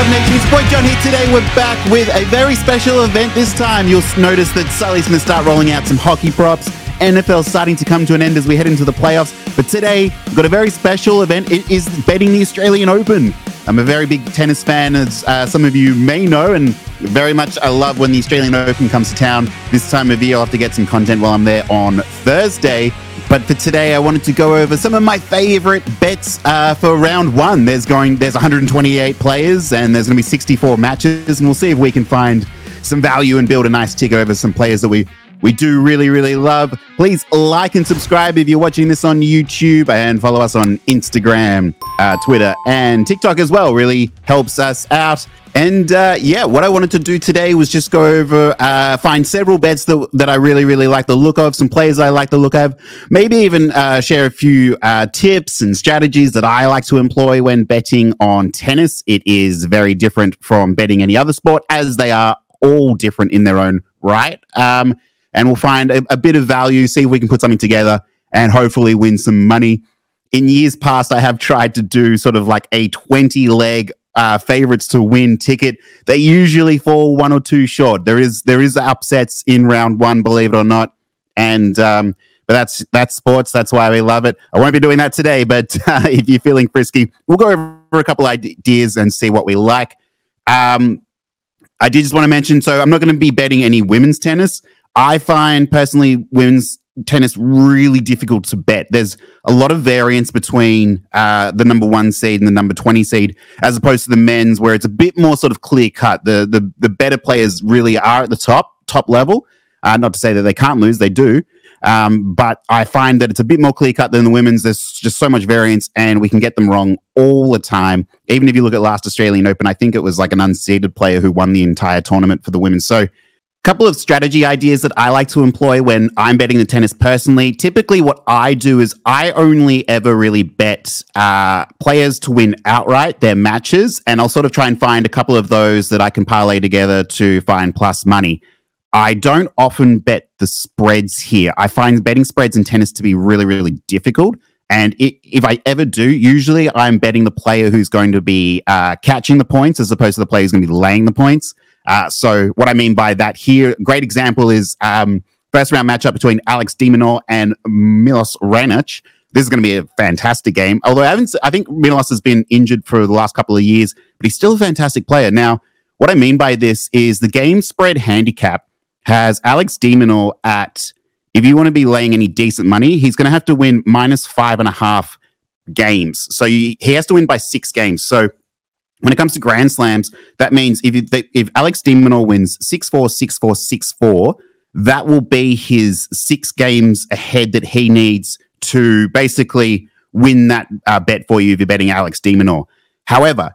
Prop Nation? It's Boy John here today. We're back with a very special event this time. You'll notice that Sully's going to start rolling out some hockey props. NFL starting to come to an end as we head into the playoffs. But today, we've got a very special event. It is betting the Australian Open. I'm a very big tennis fan, as uh, some of you may know, and very much I love when the Australian Open comes to town. This time of year, I'll have to get some content while I'm there on Thursday. But for today, I wanted to go over some of my favorite bets uh, for round one. There's going, there's 128 players, and there's going to be 64 matches, and we'll see if we can find some value and build a nice tick over some players that we we do really, really love. Please like and subscribe if you're watching this on YouTube and follow us on Instagram, uh, Twitter, and TikTok as well. Really helps us out. And uh, yeah, what I wanted to do today was just go over, uh, find several bets that, that I really, really like the look of, some players I like the look of, maybe even uh, share a few uh, tips and strategies that I like to employ when betting on tennis. It is very different from betting any other sport, as they are all different in their own right. Um, and we'll find a, a bit of value, see if we can put something together and hopefully win some money. In years past, I have tried to do sort of like a 20 leg uh, favorites to win ticket. They usually fall one or two short. There is there is upsets in round one, believe it or not, and um, but that's that's sports. That's why we love it. I won't be doing that today, but uh, if you're feeling frisky, we'll go over a couple ideas and see what we like. Um, I did just want to mention, so I'm not going to be betting any women's tennis. I find personally women's tennis really difficult to bet. There's a lot of variance between uh, the number one seed and the number 20 seed, as opposed to the men's, where it's a bit more sort of clear cut. The, the, the better players really are at the top, top level. Uh, not to say that they can't lose, they do. Um, but I find that it's a bit more clear cut than the women's. There's just so much variance, and we can get them wrong all the time. Even if you look at last Australian Open, I think it was like an unseeded player who won the entire tournament for the women. So couple of strategy ideas that I like to employ when I'm betting the tennis personally. Typically, what I do is I only ever really bet uh, players to win outright their matches, and I'll sort of try and find a couple of those that I can parlay together to find plus money. I don't often bet the spreads here. I find betting spreads in tennis to be really, really difficult. And it, if I ever do, usually I'm betting the player who's going to be uh, catching the points as opposed to the player who's going to be laying the points. Uh, so what I mean by that here, great example is um, first round matchup between Alex de Minaur and Milos Raonic. This is going to be a fantastic game. Although I I think Milos has been injured for the last couple of years, but he's still a fantastic player. Now, what I mean by this is the game spread handicap has Alex de Minaur at, if you want to be laying any decent money, he's going to have to win minus five and a half games. So he has to win by six games. So when it comes to Grand Slams, that means if if Alex de Minaur wins 6-4, 6-4, 6-4, that will be his six games ahead that he needs to basically win that uh, bet for you if you're betting Alex de Minaur. However,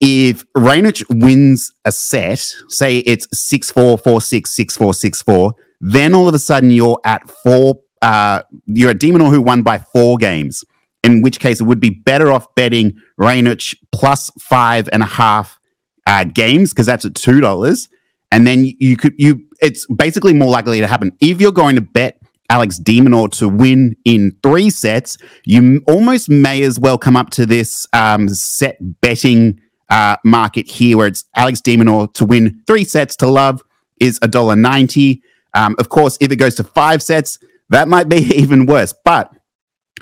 if Raonic wins a set, say it's 6-4, 4-6, 6-4, 6-4, then all of a sudden you're at four, uh, you're at de Minaur who won by four games in which case it would be better off betting Raonic plus five and a half uh, games because that's at two dollars, and then you could you it's basically more likely to happen if you're going to bet Alex de Minaur to win in three sets. You almost may as well come up to this um, set betting uh, market here, where it's Alex de Minaur to win three sets to love is a dollar ninety. Um, of course, if it goes to five sets, that might be even worse, but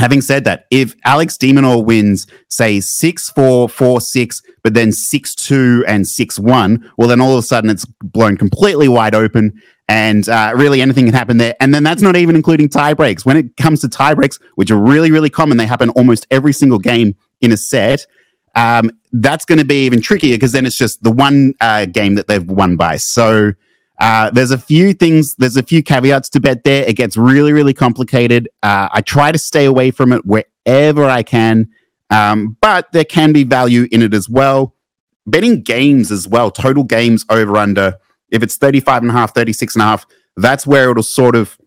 Having said that, if Alex de Minaur wins, say 6 4, 4 6, but then 6 2 and 6 1, well, then all of a sudden it's blown completely wide open and uh, really anything can happen there. And then that's not even including tie breaks. When it comes to tie breaks, which are really, really common, they happen almost every single game in a set. Um, that's going to be even trickier because then it's just the one uh, game that they've won by. So, uh, there's a few things, there's a few caveats to bet there. It gets really, really complicated. Uh, I try to stay away from it wherever I can, um, but there can be value in it as well. Betting games as well, total games over under. If it's 35 and a half, 36 and a half, that's where it'll sort of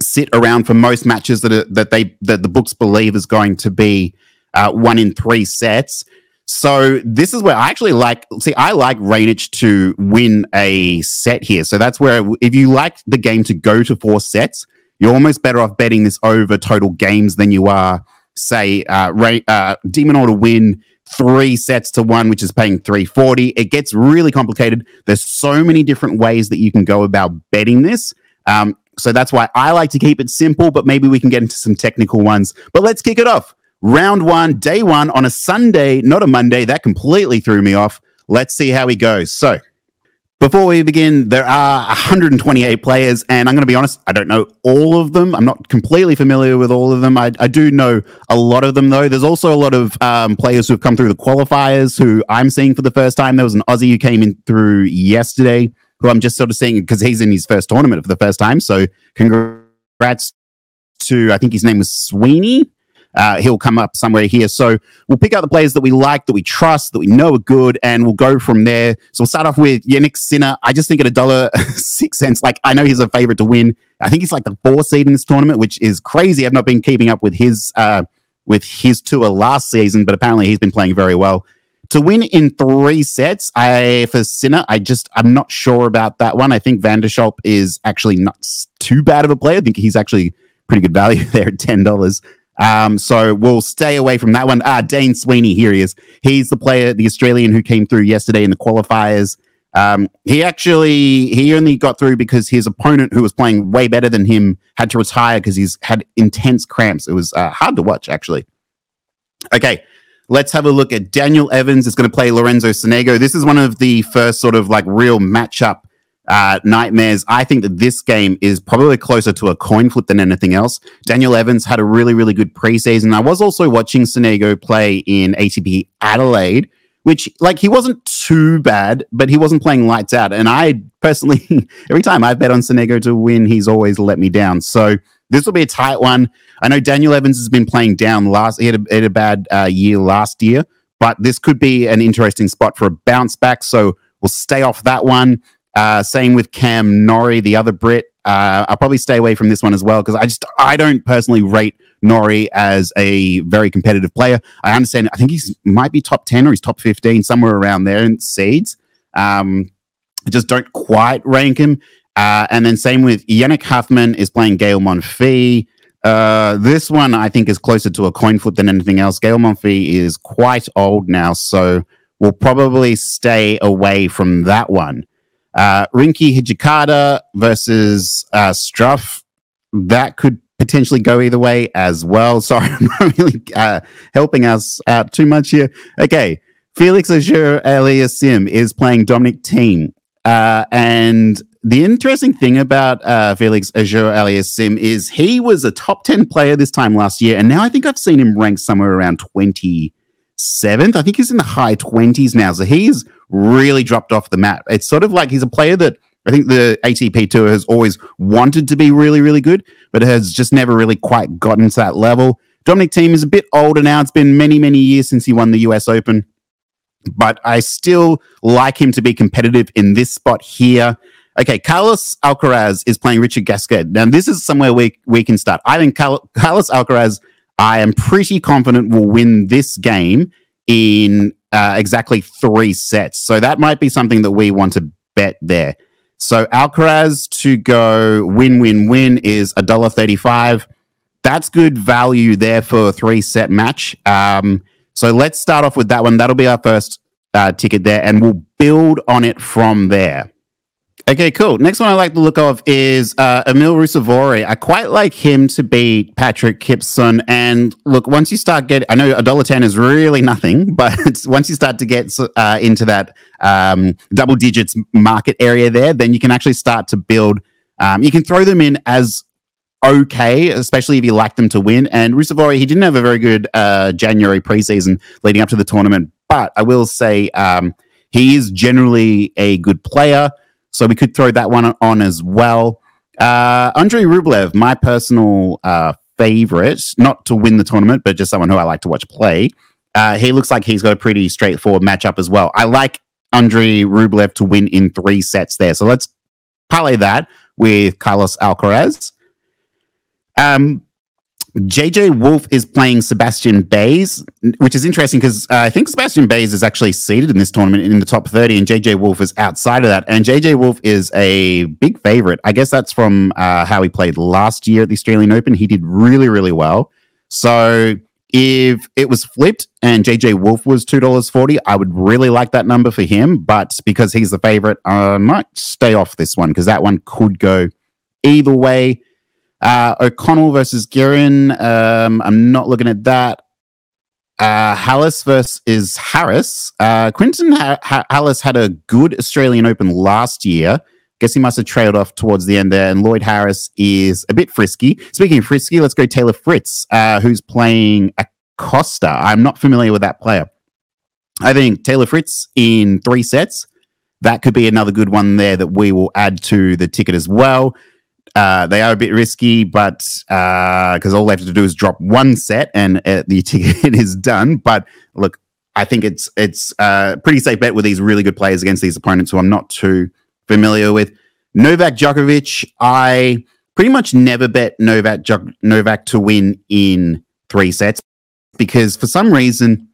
sit around for most matches that are, that they that the books believe is going to be uh, one in three sets. So this is where I actually like. See, I like Raonic to win a set here. So that's where if you like the game to go to four sets, you're almost better off betting this over total games than you are, say, uh, Ray, uh, de Minaur to win three sets to one, which is paying 340. It gets really complicated. There's so many different ways that you can go about betting this. Um, so that's why I like to keep it simple, but maybe we can get into some technical ones. But let's kick it off. Round one, day one on a Sunday, not a Monday. That completely threw me off. Let's see how he goes. So before we begin, there are 128 players, and I'm going to be honest, I don't know all of them. I'm not completely familiar with all of them. I, I do know a lot of them, though. There's also a lot of um, players who have come through the qualifiers who I'm seeing for the first time. There was an Aussie who came in through yesterday, who I'm just sort of seeing because he's in his first tournament for the first time. So congrats to, I think his name was Sweeney uh, he'll come up somewhere here. So we'll pick out the players that we like, that we trust, that we know are good, and we'll go from there. So we'll start off with Jannik Sinner. I just think at a dollar six cents, like I know he's a favorite to win. I think he's like the four seed in this tournament, which is crazy. I've not been keeping up with his uh, with his tour last season, but apparently he's been playing very well. To win in three sets, I for Sinner, I just I'm not sure about that one. I think Van der Schulp is actually not too bad of a player. I think he's actually pretty good value there at ten dollars. Um, so we'll stay away from that one. Ah, Dane Sweeney, here he is. He's the player, the Australian who came through yesterday in the qualifiers. Um, he actually he only got through because his opponent, who was playing way better than him, had to retire because he's had intense cramps. It was uh, hard to watch, actually. Okay, let's have a look at Daniel Evans. is going to play Lorenzo Sonego. This is one of the first sort of like real matchup uh, nightmares. I think that this game is probably closer to a coin flip than anything else. Daniel Evans had a really, really good preseason. I was also watching Sonego play in ATP Adelaide, which, like, he wasn't too bad, but he wasn't playing lights out. And I personally, every time I've bet on Sonego to win, he's always let me down. So this will be a tight one. I know Daniel Evans has been playing down last. He had a, had a bad uh, year last year, but this could be an interesting spot for a bounce back. So we'll stay off that one. Uh, same with Cam Norrie, the other Brit. Uh, I'll probably stay away from this one as well because I just I don't personally rate Norrie as a very competitive player. I understand. I think he's might be top ten or he's top fifteen somewhere around there in seeds. Um, I just don't quite rank him. Uh, and then same with Yannick Hanfmann is playing Gael Monfils. Uh, this one I think is closer to a coin flip than anything else. Gael Monfils is quite old now, so we'll probably stay away from that one. Uh, Rinky Hijikata versus uh, Struff. That could potentially go either way as well. Sorry, I'm not really uh, helping us out too much here. Okay. Felix Auger Aliassime is playing Dominic Thiem. Uh, and the interesting thing about uh, Felix Aliassime is he was a top 10 player this time last year. And now I think I've seen him ranked somewhere around 27th. I think he's in the high 20s now. So he's really dropped off the map. It's sort of like he's a player that I think the ATP Tour has always wanted to be really, really good, but has just never really quite gotten to that level. Dominic Thiem is a bit older now. It's been many, many years since he won the US Open, but I still like him to be competitive in this spot here. Okay, Carlos Alcaraz is playing Richard Gasquet. Now, this is somewhere we, we can start. I think Carlos Alcaraz, I am pretty confident will win this game in uh, exactly three sets. So that might be something that we want to bet there. So Alcaraz to go win win win is a dollar thirty five. That's good value there for a three set match. Um, so let's start off with that one. That'll be our first uh, ticket there, and we'll build on it from there. Okay, cool. Next one I like the look of is uh, Emil Ruusuvuori. I quite like him to beat Patrick Kypson. And look, once you start getting, I know a dollar ten is really nothing, but once you start to get uh, into that um, double digits market area there, then you can actually start to build. Um, you can throw them in as okay, especially if you like them to win. And Ruusuvuori, he didn't have a very good uh, January preseason leading up to the tournament, but I will say um, he is generally a good player. So we could throw that one on as well. Uh, Andrei Rublev, my personal uh, favorite, not to win the tournament, but just someone who I like to watch play. Uh, he looks like he's got a pretty straightforward matchup as well. I like Andrei Rublev to win in three sets there. So let's parlay that with Carlos Alcaraz. Um, JJ Wolf is playing Sebastian Baez, which is interesting because uh, I think Sebastian Baez is actually seated in this tournament in the top 30, and JJ Wolf is outside of that. And JJ Wolf is a big favorite. I guess that's from uh, how he played last year at the Australian Open. He did really, really well. So If it was flipped and JJ Wolf was $2.40, I would really like that number for him. But because he's the favorite, I might stay off this one because that one could go either way. Uh, O'Connell versus Guerin. Um, I'm not looking at that. Uh, Halys versus Harris. Uh, Quentin ha- ha- Halys had a good Australian Open last year. Guess he must have trailed off towards the end there. And Lloyd Harris is a bit frisky. Speaking of frisky, let's go Taylor Fritz, uh, who's playing Acosta. I'm not familiar with that player. I think Taylor Fritz in three sets. That could be another good one there that we will add to the ticket as well. Uh, they are a bit risky, but because uh, all they have to do is drop one set and uh, the ticket is done. But look, I think it's it's a uh, pretty safe bet with these really good players against these opponents who I'm not too familiar with. Novak Djokovic, I pretty much never bet Novak Novak to win in three sets because for some reason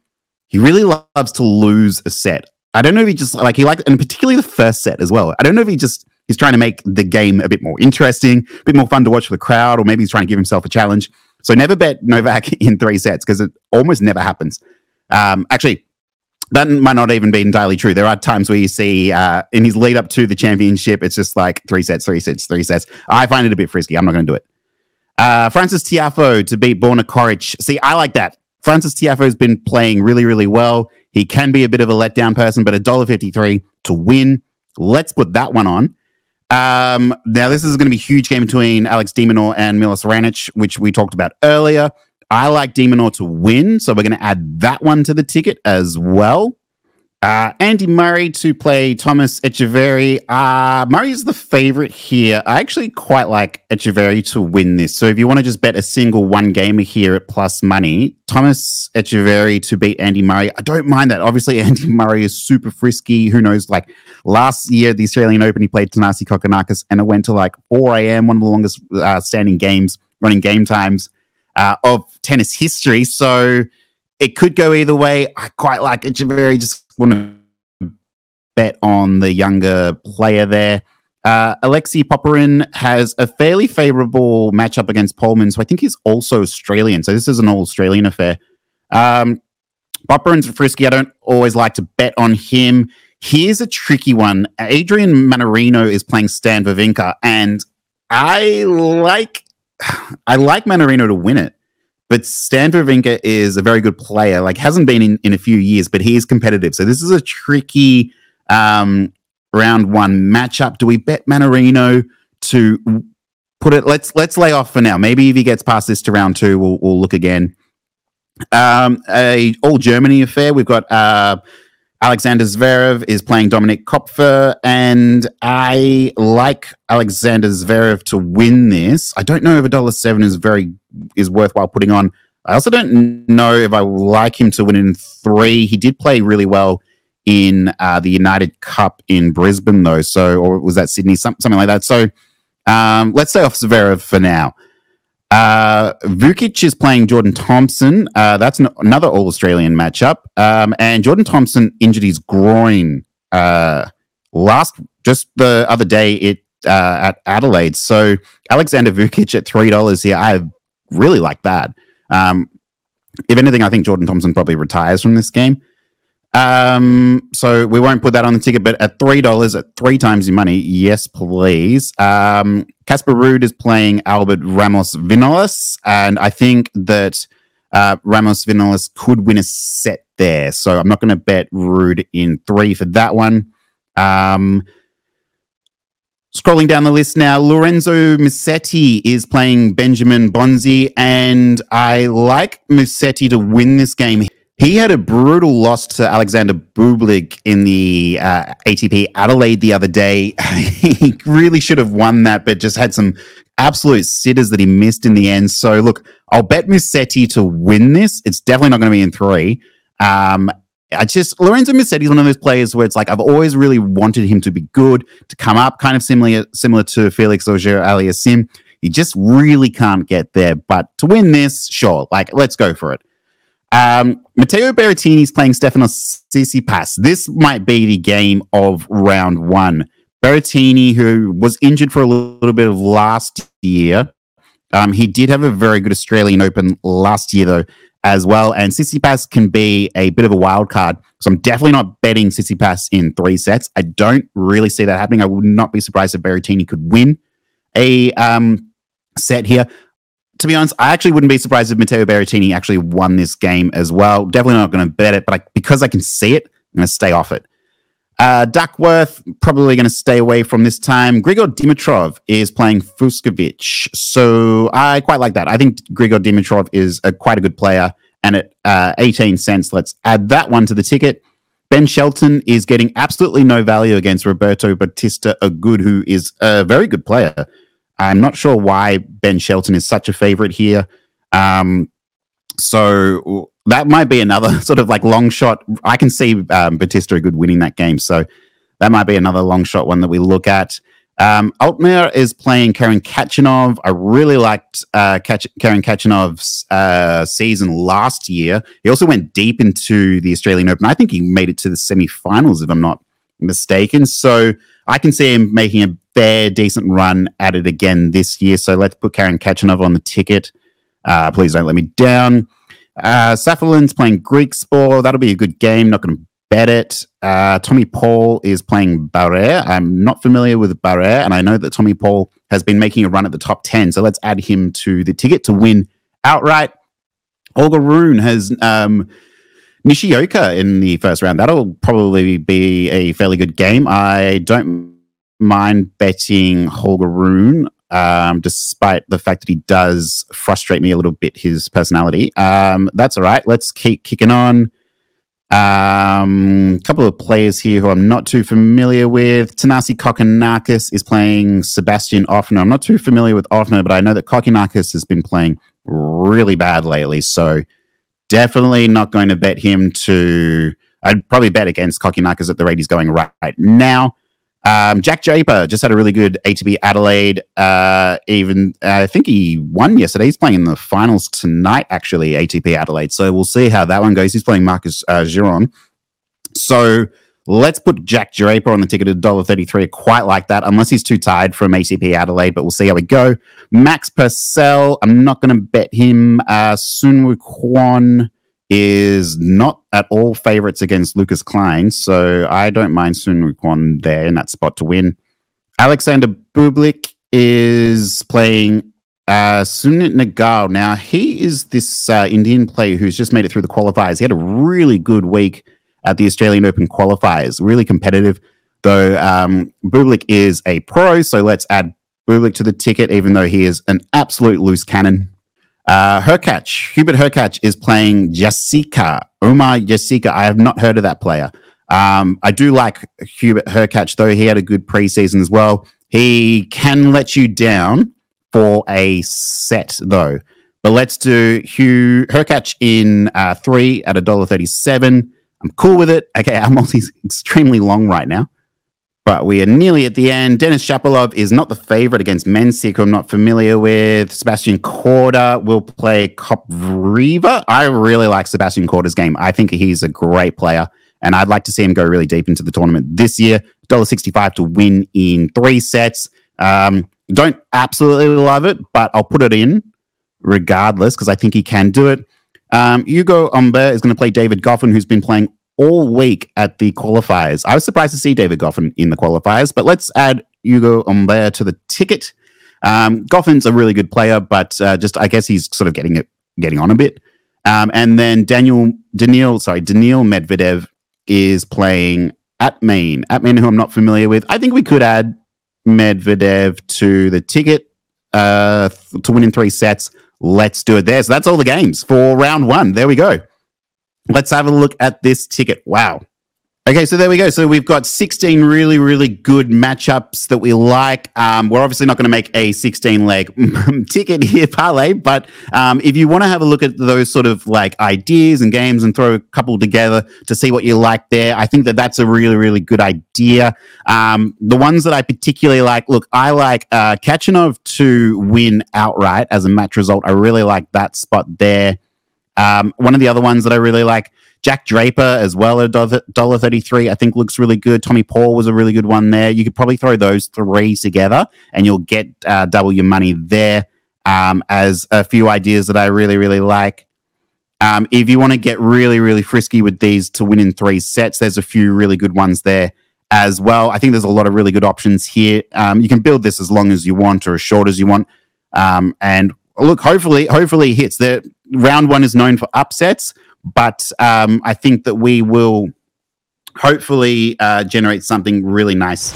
he really loves to lose a set. I don't know if he just like he likes, and particularly the first set as well. I don't know if he just he's trying to make the game a bit more interesting, a bit more fun to watch for the crowd, or maybe he's trying to give himself a challenge. So never bet Novak in three sets because it almost never happens. Um, actually, that might not even be entirely true. There are times where you see uh, in his lead up to the championship, it's just like three sets, three sets, three sets. I find it a bit frisky. I'm not going to do it. Uh, Francis Tiafoe to beat Borna Coric. See, I like that. Francis Tiafoe has been playing really, really well. He can be a bit of a letdown person, but $1.53 to win. Let's put that one on. Um, now, this is going to be a huge game between Alex de Minaur and Milos Raonic, which we talked about earlier. I like de Minaur to win, so we're going to add that one to the ticket as well. Uh, Andy Murray to play Thomas Etcheverry. Uh, Murray is the favorite here. I actually quite like Etcheverry to win this. So if you want to just bet a single one gamer here at plus money, Thomas Etcheverry to beat Andy Murray. I don't mind that. Obviously, Andy Murray is super frisky. Who knows? Like last year, the Australian Open, he played Thanasi Kokkinakis and it went to like 4 a.m., one of the longest uh, standing games, running game times uh, of tennis history. So it could go either way. I quite like Etcheverry just want to bet on the younger player there. Uh, Alexei Popyrin has a fairly favorable matchup against Poulman, so I think he's also Australian. So this is an all Australian affair. Um, Popyrin's frisky. I don't always like to bet on him. Here's a tricky one. Adrian Mannarino is playing Stan Wawrinka, and I like I like Mannarino to win it. But Stan Wawrinka is a very good player. Like hasn't been in, in a few years, but he is competitive. So this is a tricky um, round one matchup. Do we bet Mannarino to put it? Let's let's lay off for now. Maybe if he gets past this to round two, we'll, we'll look again. Um, a all Germany affair. We've got uh, Alexander Zverev is playing Dominik Koepfer, and I like Alexander Zverev to win this. I don't know if a dollar seven is very is worthwhile putting on. I also don't know if I like him to win in three. He did play really well in uh, the United Cup in Brisbane, though. So, or was that Sydney? Some, something like that. So, um, let's stay off Zverev for now. Uh, Vukic is playing Jordan Thompson. Uh, that's an, another All Australian matchup. Um, and Jordan Thompson injured his groin uh, last, just the other day it uh, at Adelaide. So Alexander Vukic at three dollars here. I really like that. Um, if anything, I think Jordan Thompson probably retires from this game. Um, so we won't put that on the ticket, but at three dollars, at three times your money, yes, please. Um, Casper Ruud is playing Albert Ramos Vinolas, and I think that uh, Ramos Vinolas could win a set there. So I'm not going to bet Ruud in three for that one. Um, Scrolling down the list now, Lorenzo Musetti is playing Benjamin Bonzi, and I like Musetti to win this game. He had a brutal loss to Alexander Bublik in the uh, ATP Adelaide the other day. he really should have won that, but just had some absolute sitters that he missed in the end. So, look, I'll bet Musetti to win this. It's definitely not going to be in three. Um, I just Lorenzo Musetti is one of those players where it's like I've always really wanted him to be good, to come up, kind of similar similar to Felix Auger Aliassime. He just really can't get there. But to win this, sure, like let's go for it. Um, Matteo Berrettini is playing Stefanos Tsitsipas. This might be the game of round one. Berrettini, who was injured for a little bit of last year, um, he did have a very good Australian Open last year, though, as well. And Tsitsipas can be a bit of a wild card. So I'm definitely not betting Tsitsipas in three sets. I don't really see that happening. I would not be surprised if Berrettini could win a um, set here. To be honest, I actually wouldn't be surprised if Matteo Berrettini actually won this game as well. Definitely not going to bet it, but I, because I can see it, I'm going to stay off it. Uh, Duckworth, probably going to stay away from this time. Grigor Dimitrov is playing Fucsovics. So I quite like that. I think Grigor Dimitrov is a, quite a good player. And at uh, 18 cents, let's add that one to the ticket. Ben Shelton is getting absolutely no value against Roberto Bautista Agut, who is a very good player. I'm not sure why Ben Shelton is such a favorite here. Um, so that might be another sort of like long shot. I can see um, Bautista Agut winning that game. So that might be another long shot one that we look at. Um, Altmaier is playing Karen Khachanov. I really liked uh, Karen Khachanov's uh, season last year. He also went deep into the Australian Open. I think he made it to the semi-finals, if I'm not mistaken. So I can see him making a fair, decent run at it again this year. So let's put Karen Khachanov on the ticket. Uh, please don't let me down. Uh, Safiullin's playing Griekspoor. That'll be a good game. Not going to bet it. Uh, Tommy Paul is playing Barrere. I'm not familiar with Barrere, and I know that Tommy Paul has been making a run at the top 10. So let's add him to the ticket to win outright. Holger Rune has um, Nishioka in the first round. That'll probably be a fairly good game. I don't mind betting Holger Rune um, despite the fact that he does frustrate me a little bit, his personality. Um, that's all right. Let's keep kicking on. A um, couple of players here who I'm not too familiar with. Thanasi Kokkinakis is playing Sebastian Ofner. I'm not too familiar with Ofner, but I know that Kokkinakis has been playing really bad lately. So definitely not going to bet him to. I'd probably bet against Kokkinakis at the rate he's going right, right now. Um, Jack Draper just had a really good ATP Adelaide. Uh, even uh, I think he won yesterday. He's playing in the finals tonight, actually, ATP Adelaide. So we'll see how that one goes. He's playing Marcos uh, Giron. So let's put Jack Draper on the ticket at $1.33. I quite like that, unless he's too tired from ATP Adelaide, but we'll see how we go. Max Purcell, I'm not going to bet him. Uh, Soonwoo Kwon is not at all favorites against Lukas Klein, so I don't mind Soonwoo Kwon there in that spot to win. Alexander Bublik is playing uh, Sumit Nagal. Now, he is this uh, Indian player who's just made it through the qualifiers. He had a really good week at the Australian Open qualifiers, really competitive. Though um, Bublik is a pro, so let's add Bublik to the ticket, even though he is an absolute loose cannon. Uh, Hurkacz, Hubert Hurkacz is playing Jasika. Omar Jasika. I have not heard of that player. Um, I do like Hubert Hurkacz, though. He had a good preseason as well. He can let you down for a set, though. But let's do Hugh Hurkacz in uh, three at a dollar thirty-seven. I'm cool with it. Okay, our multi's extremely long right now. But we are nearly at the end. Denis Shapovalov is not the favorite against Mensik, who I'm not familiar with. Sebastian Korda will play Kopriva. I really like Sebastian Korda's game. I think he's a great player, and I'd like to see him go really deep into the tournament this year. $1.65 to win in three sets. Um, don't absolutely love it, but I'll put it in regardless because I think he can do it. Um, Ugo Humbert is going to play David Goffin, who's been playing all week at the qualifiers. I was surprised to see David Goffin in the qualifiers, but let's add Ugo Humbert to the ticket. Um, Goffin's a really good player, but uh, just I guess he's sort of getting it, getting on a bit. Um, and then Daniel Daniil, sorry, Daniil Medvedev is playing Atmane. At Main, who I'm not familiar with. I think we could add Medvedev to the ticket uh, to win in three sets. Let's do it there. So that's all the games for round one. There we go. Let's have a look at this ticket. Wow. Okay, so there we go. So we've got 16 really, really good matchups that we like. Um, we're obviously not going to make a 16 leg ticket here, parlay, but um, if you want to have a look at those sort of like ideas and games and throw a couple together to see what you like there, I think that that's a really, really good idea. Um, the ones that I particularly like, look, I like uh, Khachanov to win outright as a match result. I really like that spot there. Um, one of the other ones that I really like, Jack Draper as well at dollar thirty three. I think looks really good. Tommy Paul was a really good one there. You could probably throw those three together, and you'll get uh, double your money there. Um, as a few ideas that I really really like. Um, if you want to get really, really frisky with these to win in three sets, there's a few really good ones there as well. I think there's a lot of really good options here. Um, you can build this as long as you want or as short as you want. Um, and look, hopefully, hopefully it hits. The round one is known for upsets, but um, I think that we will hopefully uh, generate something really nice.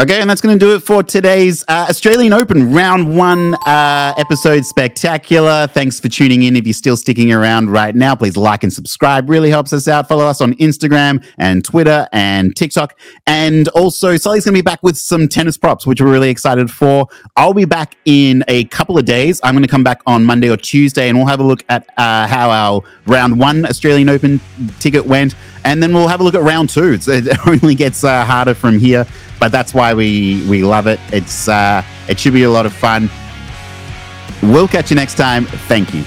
Okay, and that's going to do it for today's uh, Australian Open round one uh, episode spectacular. Thanks for tuning in. If you're still sticking around right now, please like and subscribe. Really helps us out. Follow us on Instagram and Twitter and TikTok. And also, Sully's going to be back with some tennis props, which we're really excited for. I'll be back in a couple of days. I'm going to come back on Monday or Tuesday, and we'll have a look at uh, how our round one Australian Open ticket went. And then we'll have a look at round two. It's, it only gets uh, harder from here but that's why we we love it. It's uh, it should be a lot of fun. We'll catch you next time. Thank you.